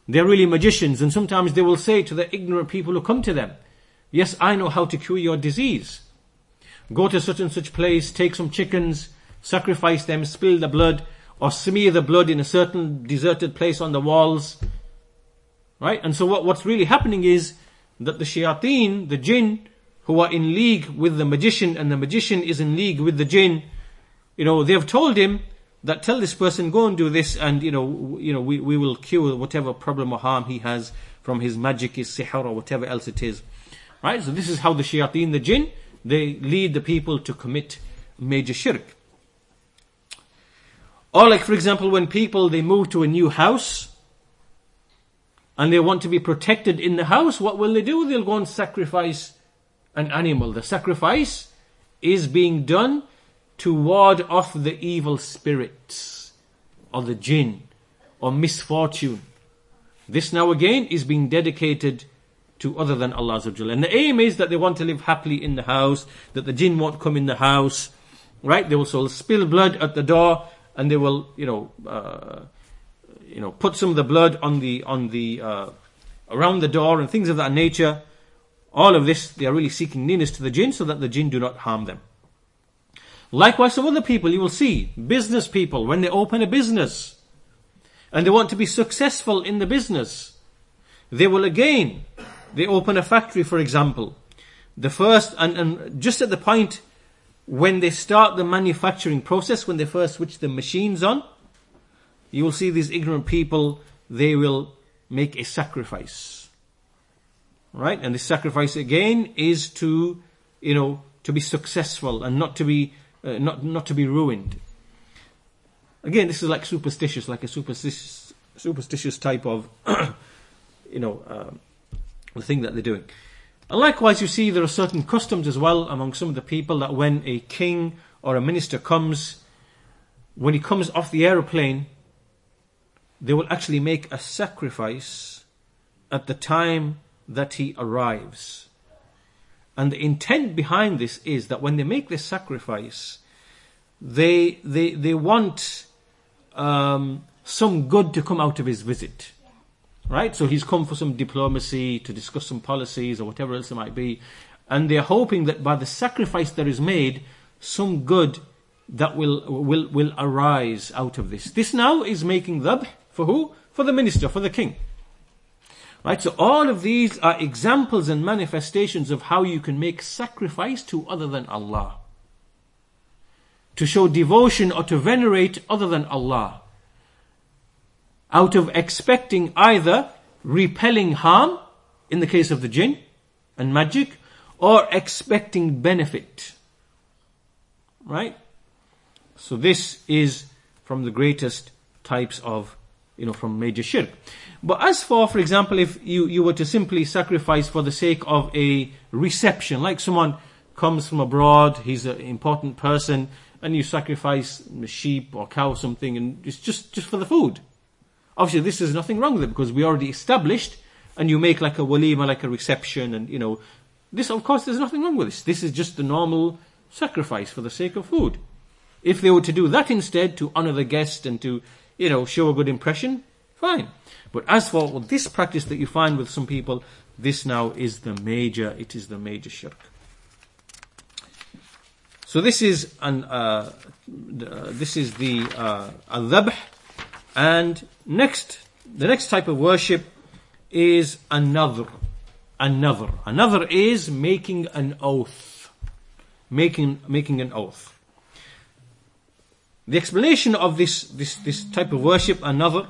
They're really magicians and sometimes they will say to the ignorant people who come to them, yes, I know how to cure your disease. Go to such and such place, take some chickens, sacrifice them, spill the blood, or smear the blood in a certain deserted place on the walls. Right? And so what, what's really happening is that the shayateen, the jinn, who are in league with the magician and the magician is in league with the jinn, you know, they have told him that tell this person go and do this and you know, you know, we, we will cure whatever problem or harm he has from his magic, his sihr or whatever else it is. Right? So this is how the shayateen, the jinn, they lead the people to commit major shirk. Or like for example when people they move to a new house and they want to be protected in the house, what will they do? They'll go and sacrifice an animal. The sacrifice is being done to ward off the evil spirits or the jinn or misfortune. This now again is being dedicated to other than Allah And the aim is that they want to live happily in the house, that the jinn won't come in the house, right? They will spill blood at the door and they will, you know, uh, you know, put some of the blood on the, on the, uh, around the door and things of that nature. All of this, they are really seeking nearness to the jinn so that the jinn do not harm them. Likewise, some other people you will see, business people, when they open a business and they want to be successful in the business, they will again, they open a factory, for example. The first, and, and just at the point when they start the manufacturing process, when they first switch the machines on, you will see these ignorant people, they will make a sacrifice. Right? And the sacrifice again is to, you know, to be successful and not to be, uh, not, not to be ruined. Again, this is like superstitious, like a superstitious, superstitious type of, you know, uh, the thing that they're doing. And likewise, you see there are certain customs as well among some of the people that when a king or a minister comes, when he comes off the aeroplane, they will actually make a sacrifice at the time that he arrives. And the intent behind this is that when they make this sacrifice, they, they, they want um, some good to come out of his visit. Right? So he's come for some diplomacy, to discuss some policies or whatever else it might be. And they're hoping that by the sacrifice that is made, some good that will, will, will arise out of this. This now is making dhabh for who? For the minister, for the king. Right? So all of these are examples and manifestations of how you can make sacrifice to other than Allah. To show devotion or to venerate other than Allah out of expecting either repelling harm, in the case of the jinn and magic, or expecting benefit. Right? So this is from the greatest types of, you know, from major shirk. But as for, for example, if you, you were to simply sacrifice for the sake of a reception, like someone comes from abroad, he's an important person, and you sacrifice a sheep or cow or something, and it's just, just for the food. Obviously, this is nothing wrong with it because we already established, and you make like a walima, like a reception, and you know, this of course there's nothing wrong with this. This is just the normal sacrifice for the sake of food. If they were to do that instead to honor the guest and to, you know, show a good impression, fine. But as for this practice that you find with some people, this now is the major, it is the major shirk. So this is an, uh, this is the uh, al-dhabh, and next, the next type of worship is an-nadhr. An-nadhr. An-nadhr is making an oath. Making, making an oath. The explanation of this, this, this type of worship, an-nadhr,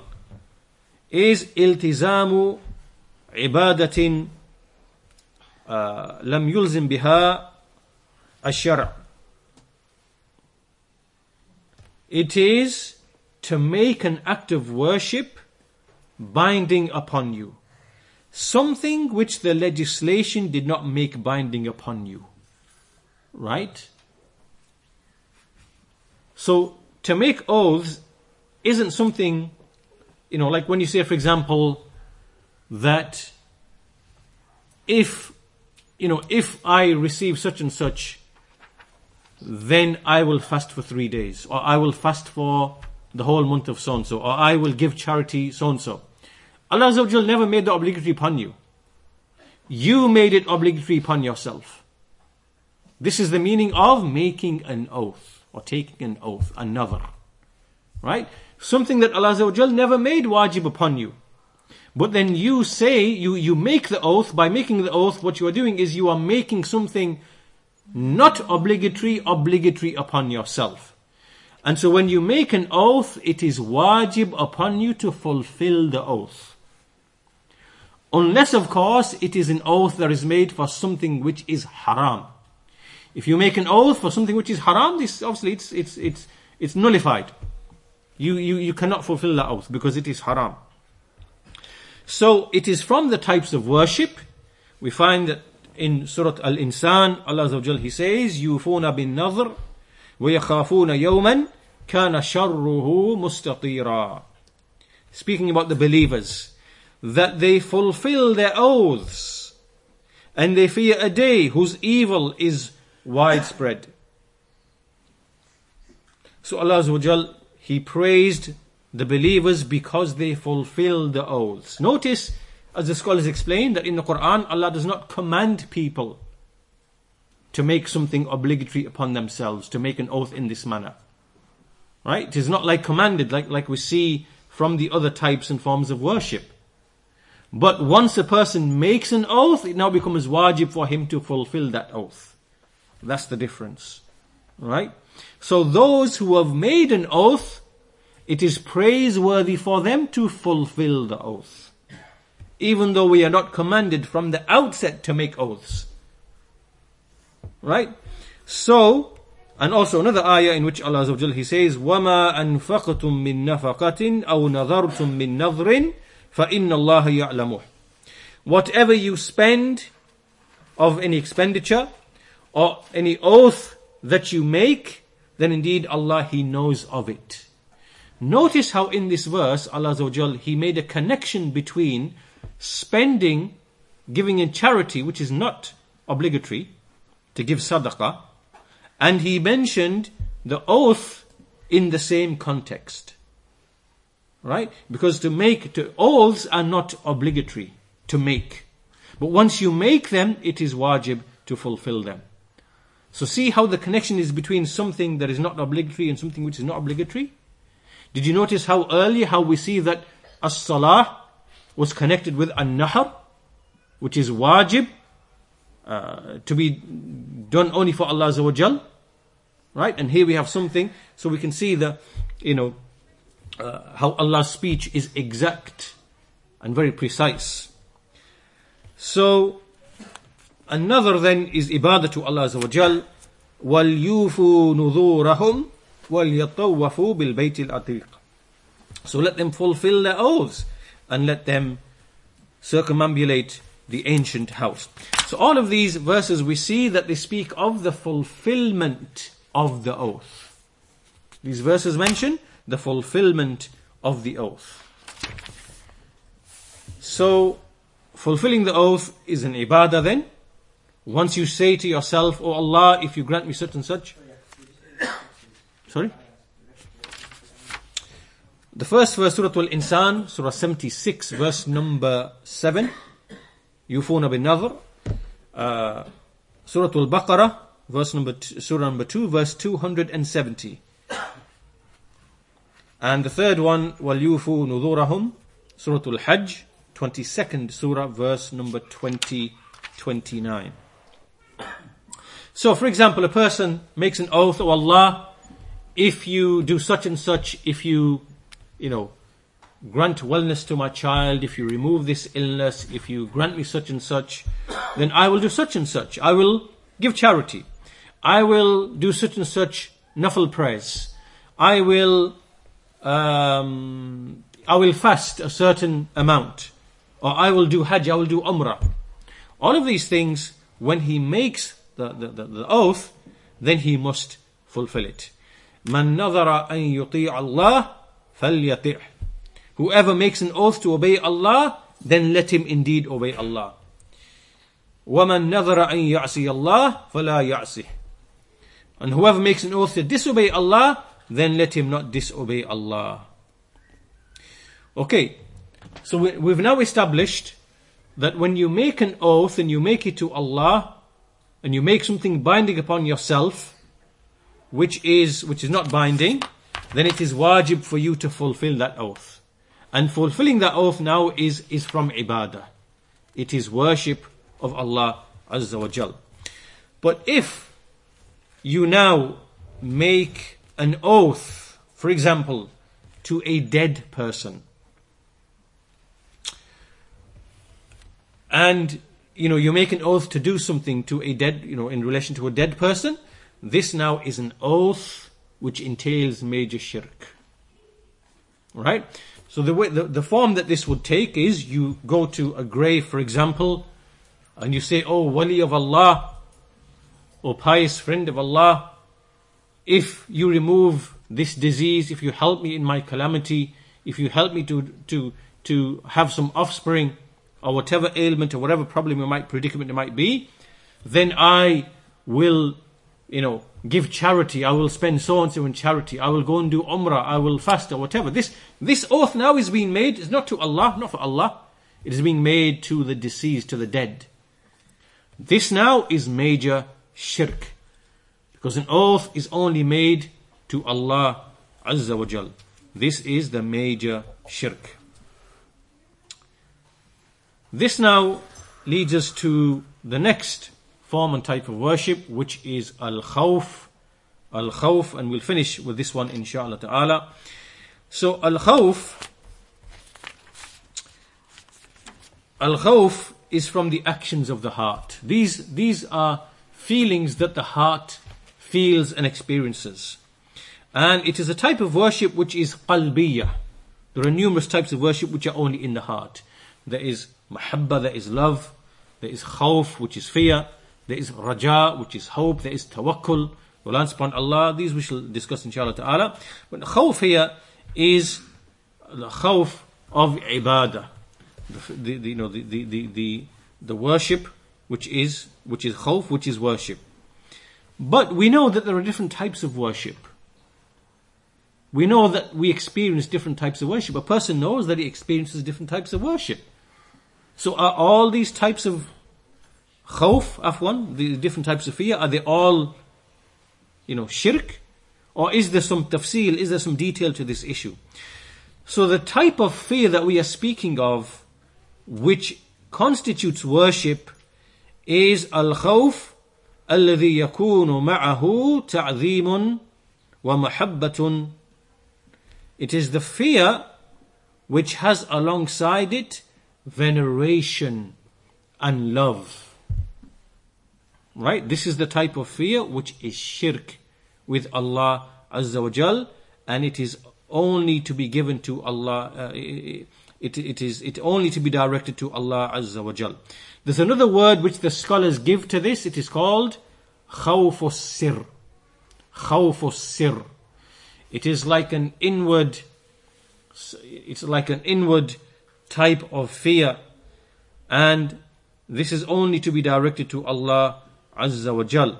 is iltizamu ibadatin uh, lam yulzim biha ash-shar' It is to make an act of worship binding upon you. Something which the legislation did not make binding upon you. Right? So, to make oaths isn't something you know, like when you say, for example, that if, you know, if I receive such and such, then I will fast for three days, or I will fast for the whole month of so and so, or I will give charity so and so. Allah never made the obligatory upon you. You made it obligatory upon yourself. This is the meaning of making an oath, or taking an oath, an-nadhr. Right? Something that Allah never made wajib upon you. But then you say, you, you make the oath, by making the oath, what you are doing is you are making something not obligatory, obligatory upon yourself. And so when you make an oath, it is wajib upon you to fulfill the oath. Unless, of course, it is an oath that is made for something which is haram. If you make an oath for something which is haram, this obviously it's, it's, it's, it's nullified. You, you, you cannot fulfill that oath because it is haram. So it is from the types of worship. We find that in Surah Al-Insan, Allah Azza wa Jal, He says, يُوفُونَ بِالنَّظْرِ وَيَخَافُونَ يَوْمًا كَانَ شَرُّهُ مُسْتَطِيرًا Speaking about the believers, that they fulfill their oaths, and they fear a day whose evil is widespread. So Allah Azza wa Jal, he praised the believers because they fulfilled the oaths. Notice, as the scholars explain, that in the Quran, Allah does not command people to make something obligatory upon themselves, to make an oath in this manner. Right? It is not like commanded, like, like we see from the other types and forms of worship. But once a person makes an oath, it now becomes wajib for him to fulfill that oath. That's the difference. Right? So those who have made an oath, it is praiseworthy for them to fulfill the oath. Even though we are not commanded from the outset to make oaths. Right? So, and also another ayah in which Allah Azza wa Jalla, He says, وَمَا أَنفَقْتُم مِّن نَفَقَةٍ أَوْ نَذَرْتُم مِّن نَذْرٍ فَإِنَّ اللَّهَ يَعْلَمُهُ Whatever you spend of any expenditure or any oath that you make, then indeed Allah He knows of it. Notice how in this verse, Allah Azza He made a connection between spending, giving in charity, which is not obligatory, to give sadaqah, and He mentioned the oath in the same context. Right? Because to make, to, oaths are not obligatory to make. But once you make them, it is wajib to fulfill them. So see how the connection is between something that is not obligatory and something which is not obligatory? Did you notice how early, how we see that as-salah was connected with an-nahr, which is wajib, uh, to be done only for Allah Azza wa Jal, right? And here we have something, so we can see the, you know, uh, how Allah's speech is exact and very precise. So, another then is ibadah to Allah Azza wa Jal, وَلْيُوفُوا نُذُورَهُمْ وَلْيَطَوَّفُوا بِالْبَيْتِ الْعَتِيقِ So let them fulfill their oaths and let them circumambulate the ancient house. So all of these verses we see that they speak of the fulfillment of the oath. These verses mention the fulfillment of the oath. So fulfilling the oath is an ibadah then. Once you say to yourself, Oh Allah, if you grant me such and such, Sorry? The first verse, Surah Al-Insan, Surah 76, verse number 7. Yufuna bin Nadhr. Uh, Surah Al-Baqarah, verse number two, Surah number 2, verse 270. And the third one, وَلْيُوفُوا نُذُورَهُمْ Surah Al-Hajj, 22nd Surah, verse number 20, 29. So, for example, a person makes an oath, of Allah, if you do such and such, if you, you know, grant wellness to my child, if you remove this illness, if you grant me such and such, then I will do such and such. I will give charity. I will do such and such nafil prayers. I will, um, I will fast a certain amount. Or I will do hajj, I will do umrah. All of these things, when he makes the, the, the, the oath, then he must fulfill it. من نظر أن يطيع الله فليطع Whoever makes an oath to obey Allah, then let him indeed obey Allah. ومن نظر أن يعصي الله فلا يعصيه And whoever makes an oath to disobey Allah, then let him not disobey Allah. Okay, so we, we've now established that when you make an oath and you make it to Allah, and you make something binding upon yourself, which is which is not binding, then it is wajib for you to fulfill that oath. And fulfilling that oath now is, is from ibadah. It is worship of Allah Azza wa Jal. But if you now make an oath, for example, to a dead person, and you know you make an oath to do something to a dead, you know, in relation to a dead person, this now is an oath which entails major shirk. Right? So the way, the, the form that this would take is you go to a grave, for example, and you say, Oh, wali of Allah, O pious friend of Allah, if you remove this disease, if you help me in my calamity, if you help me to, to, to have some offspring, or whatever ailment or whatever problem it might, predicament it might be, then I will, you know, give charity. I will spend so and so in charity. I will go and do umrah. I will fast or whatever. This, this oath now is being made, it's not to Allah, not for Allah. It is being made to the deceased, to the dead. This now is major shirk. Because an oath is only made to Allah Azza wa Jal. This is the major shirk. This now leads us to the next form and type of worship, which is al khawf. Al khawf, and we'll finish with this one inshallah ta'ala. So al khawf, al khawf is from the actions of the heart. These, these are feelings that the heart feels and experiences. And it is a type of worship which is qalbiyah. There are numerous types of worship which are only in the heart. There is mahabba, there is love. There is khawf, which is fear. There is raja, which is hope. There is tawakkul, reliance upon Allah. These we shall discuss inshallah ta'ala. But khawf here is the khawf of ibadah. The, the, the, you know, the, the, the, the, worship, which is, which is khawf, which is worship. But we know that there are different types of worship. We know that we experience different types of worship. A person knows that he experiences different types of worship. So are all these types of khawf, afwan, the different types of fear, are they all, you know, shirk? Or is there some tafsil, is there some detail to this issue? So the type of fear that we are speaking of, which constitutes worship, is al-khawf الذي يكون معه تعظيم ومحبة It is the fear which has alongside it veneration and love. Right? This is the type of fear which is shirk with Allah Azza wa Jal, and it is only to be given to Allah. Uh, it, it is it only to be directed to Allah Azza wa Jal. There's another word which the scholars give to this. It is called khawf sir. Sir. It is like an inward. It's like an inward type of fear, and this is only to be directed to Allah Azza wa Jal.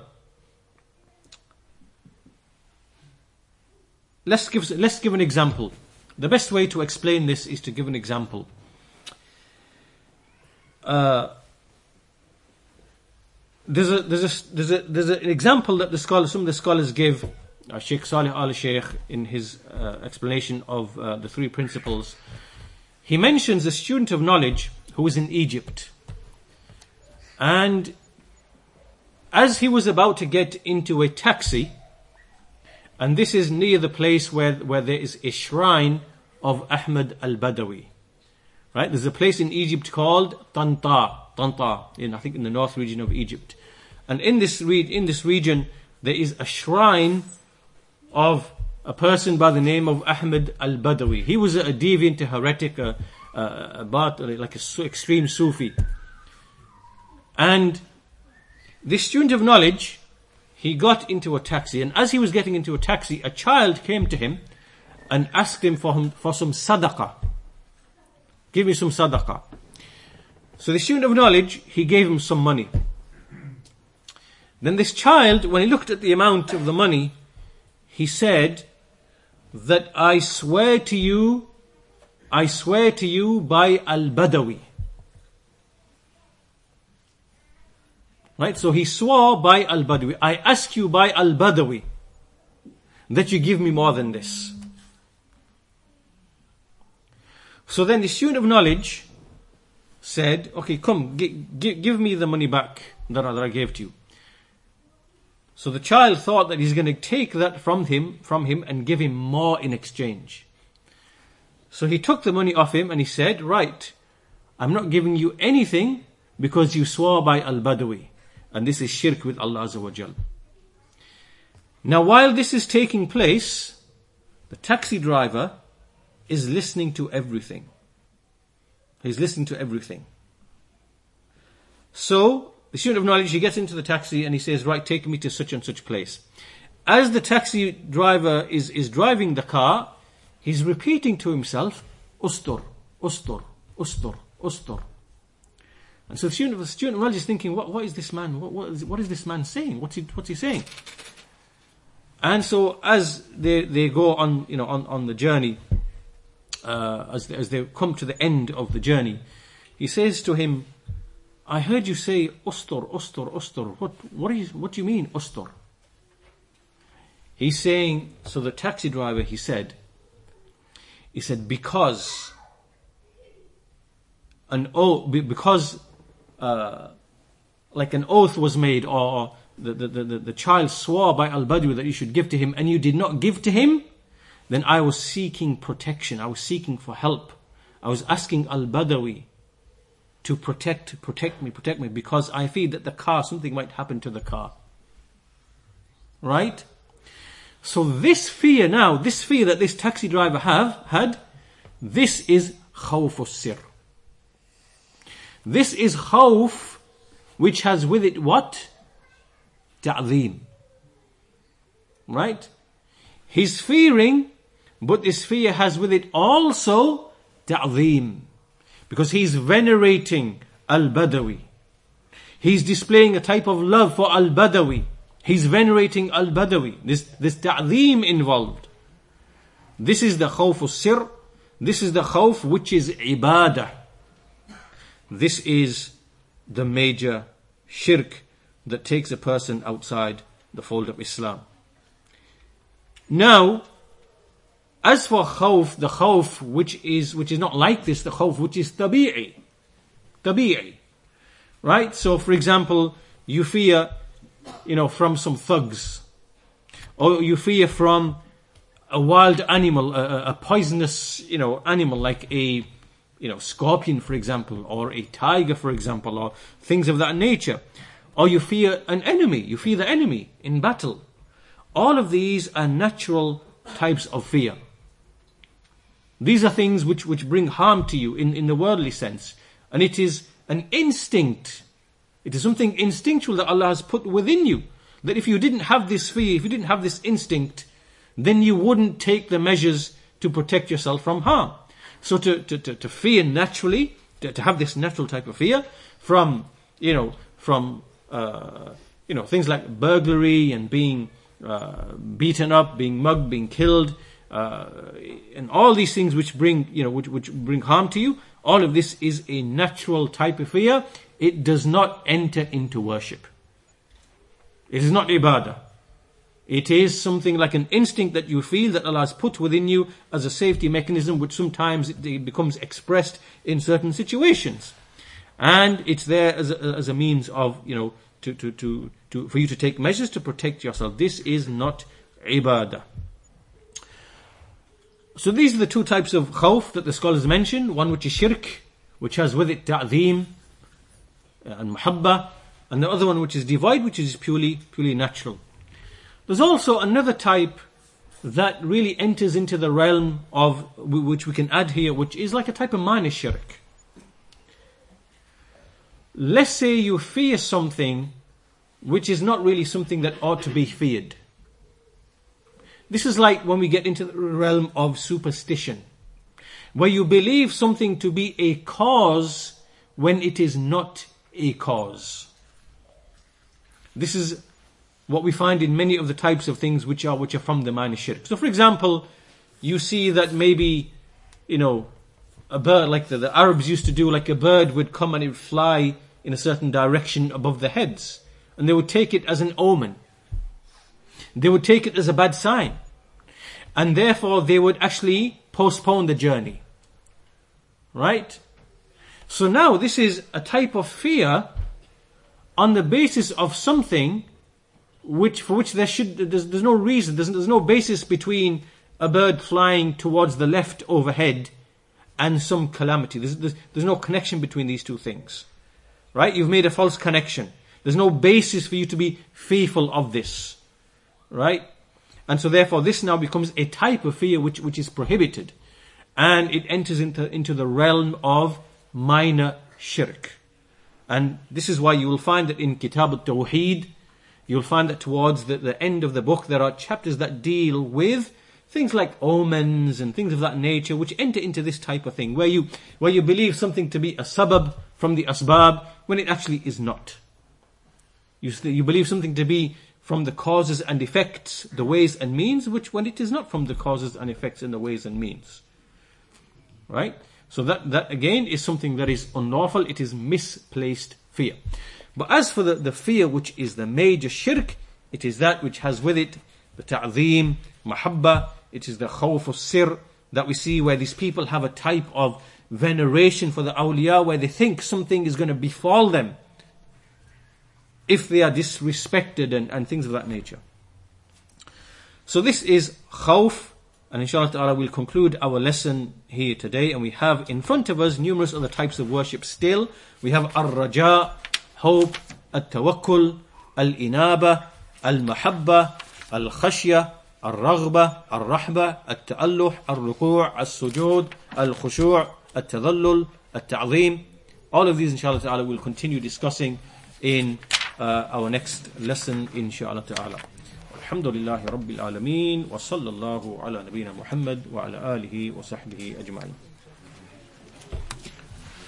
Let's give, let's give an example. The best way to explain this is to give an example. Uh, there's a there's a there's a there's an example that the scholars some of the scholars give uh, Sheikh Salih Al Sheikh in his uh, explanation of uh, the three principles he mentions a student of knowledge who was in Egypt. And as he was about to get into a taxi, and this is near the place where, where there is a shrine of Ahmad al Badawi. Right? There's a place in Egypt called Tanta, Tanta, in I think in the north region of Egypt. And in this re- in this region there is a shrine of a person by the name of Ahmed al Badawi. He was a deviant, a heretic, a, a, a like a extreme Sufi. And this student of knowledge, he got into a taxi, and as he was getting into a taxi, a child came to him and asked him for, him, for some sadaqah. Give me some sadaqah. So the student of knowledge, he gave him some money. Then this child, when he looked at the amount of the money, he said that I swear to you, I swear to you by Al-Badawi. Right? So he swore by Al-Badawi. I ask you by Al-Badawi that you give me more than this. So then the student of knowledge said, okay, come, g- g- give me the money back that I, gave to you. So the child thought that he's going to take that from him, from him and give him more in exchange. So he took the money off him and he said, right, I'm not giving you anything because you swore by Al-Badawi. And this is shirk with Allah Azza wa Jal. Now while this is taking place, the taxi driver is listening to everything. He's listening to everything. So, the student of knowledge, he gets into the taxi and he says, right, take me to such and such place. As the taxi driver is, is driving the car, he's repeating to himself, Ustur, Ustur, Ustur, Ustur. And so the student, the student of knowledge is thinking, what, what is this man, what, what, is, what is this man saying? What's he, what's he saying? And so as they, they go on, you know, on, on the journey, uh, as, they, as they come to the end of the journey, he says to him, I heard you say Ustor, Ustor, Ustor. What, what, is, what do you mean, Ustor? He's saying, so the taxi driver, he said, he said, because an oath, because uh, like an oath was made, or the, the, the, the child swore by Al Badwi that you should give to him, and you did not give to him, then I was seeking protection. I was seeking for help. I was asking Al Badawi to protect, protect me, protect me, because I fear that the car, something might happen to the car. Right? So this fear now, this fear that this taxi driver have had, this is khawf sir. This is khawf which has with it what? Ta'zeem. Right? He's fearing, but this fear has with it also ta'zeem. Because he's venerating Al-Badawi. He's displaying a type of love for Al-Badawi. He's venerating Al-Badawi. This, this ta'zeem involved. This is the khawf sir. This is the khawf which is ibadah. This is the major shirk that takes a person outside the fold of Islam. Now, as for khawf, the khawf which is, which is not like this, the khawf which is tabi'i. Tabi'i. Right? So for example, you fear, you know, from some thugs. Or you fear from a wild animal, a, a poisonous, you know, animal like a, you know, scorpion, for example, or a tiger, for example, or things of that nature. Or you fear an enemy, you fear the enemy in battle. All of these are natural types of fear. These are things which, which bring harm to you in, in the worldly sense. And it is an instinct. It is something instinctual that Allah has put within you. That if you didn't have this fear, if you didn't have this instinct, then you wouldn't take the measures to protect yourself from harm. So to, to, to, to fear naturally, to, to, have this natural type of fear from, you know, from, uh, you know, things like burglary and being uh, beaten up, being mugged, being killed, uh, and all these things which bring, you know, which, which bring harm to you, all of this is a natural type of fear. It does not enter into worship. It is not ibadah. It is something like an instinct that you feel that Allah has put within you as a safety mechanism, which sometimes it becomes expressed in certain situations. And it's there as a, as a means of, you know, to, to, to, to, for you to take measures to protect yourself. This is not ibadah. So these are the two types of khawf that the scholars mention. One which is shirk, which has with it ta'zeem and muhabba, and the other one which is devoid, which is purely, purely natural. There's also another type that really enters into the realm of, which we can add here, which is like a type of minor shirk. Let's say you fear something which is not really something that ought to be feared. This is like when we get into the realm of superstition, where you believe something to be a cause when it is not a cause. This is what we find in many of the types of things which are which are from the minor shirk. So, for example, you see that maybe, you know, a bird like the, the Arabs used to do, like a bird would come and it would fly in a certain direction above the heads, and they would take it as an omen. They would take it as a bad sign, and therefore they would actually postpone the journey. Right? So now this is a type of fear on the basis of something which for which there should there's, there's no reason there's, there's no basis between a bird flying towards the left overhead and some calamity. There's, there's, there's no connection between these two things. Right? You've made a false connection. There's no basis for you to be fearful of this right? And so therefore this now becomes a type of fear which which is prohibited. And it enters into into the realm of minor shirk. And this is why you will find that in kitab al-tawheed you'll find that towards the, the end of the book there are chapters that deal with things like omens and things of that nature which enter into this type of thing where you where you believe something to be a sabab from the asbab when it actually is not. You, you believe something to be from the causes and effects the ways and means which when it is not from the causes and effects and the ways and means. Right? So that that again is something that is unlawful. It is misplaced fear. But as for the, the fear which is the major shirk, it is that which has with it the ta'zeem, mahabba, it is the khawf of sir that we see where these people have a type of veneration for the awliya where they think something is going to befall them if they are disrespected and, and things of that nature. So this is khawf, and inshallah ta'ala we'll conclude our lesson here today. And we have in front of us numerous other types of worship still. We have ar-raja, hope, at-tawakkul, al-inaba, al-mahabba, al-khashya, الرغبة الرهبة التأله الركوع السجود الخشوع التذلل التعظيم all of these inshallah ta'ala will continue discussing in uh, our next lesson inshallah ta'ala. Alhamdulillahi rabbil alameen wa sallallahu ala nabina muhammad wa ala alihi wa sahbihi ajma'in.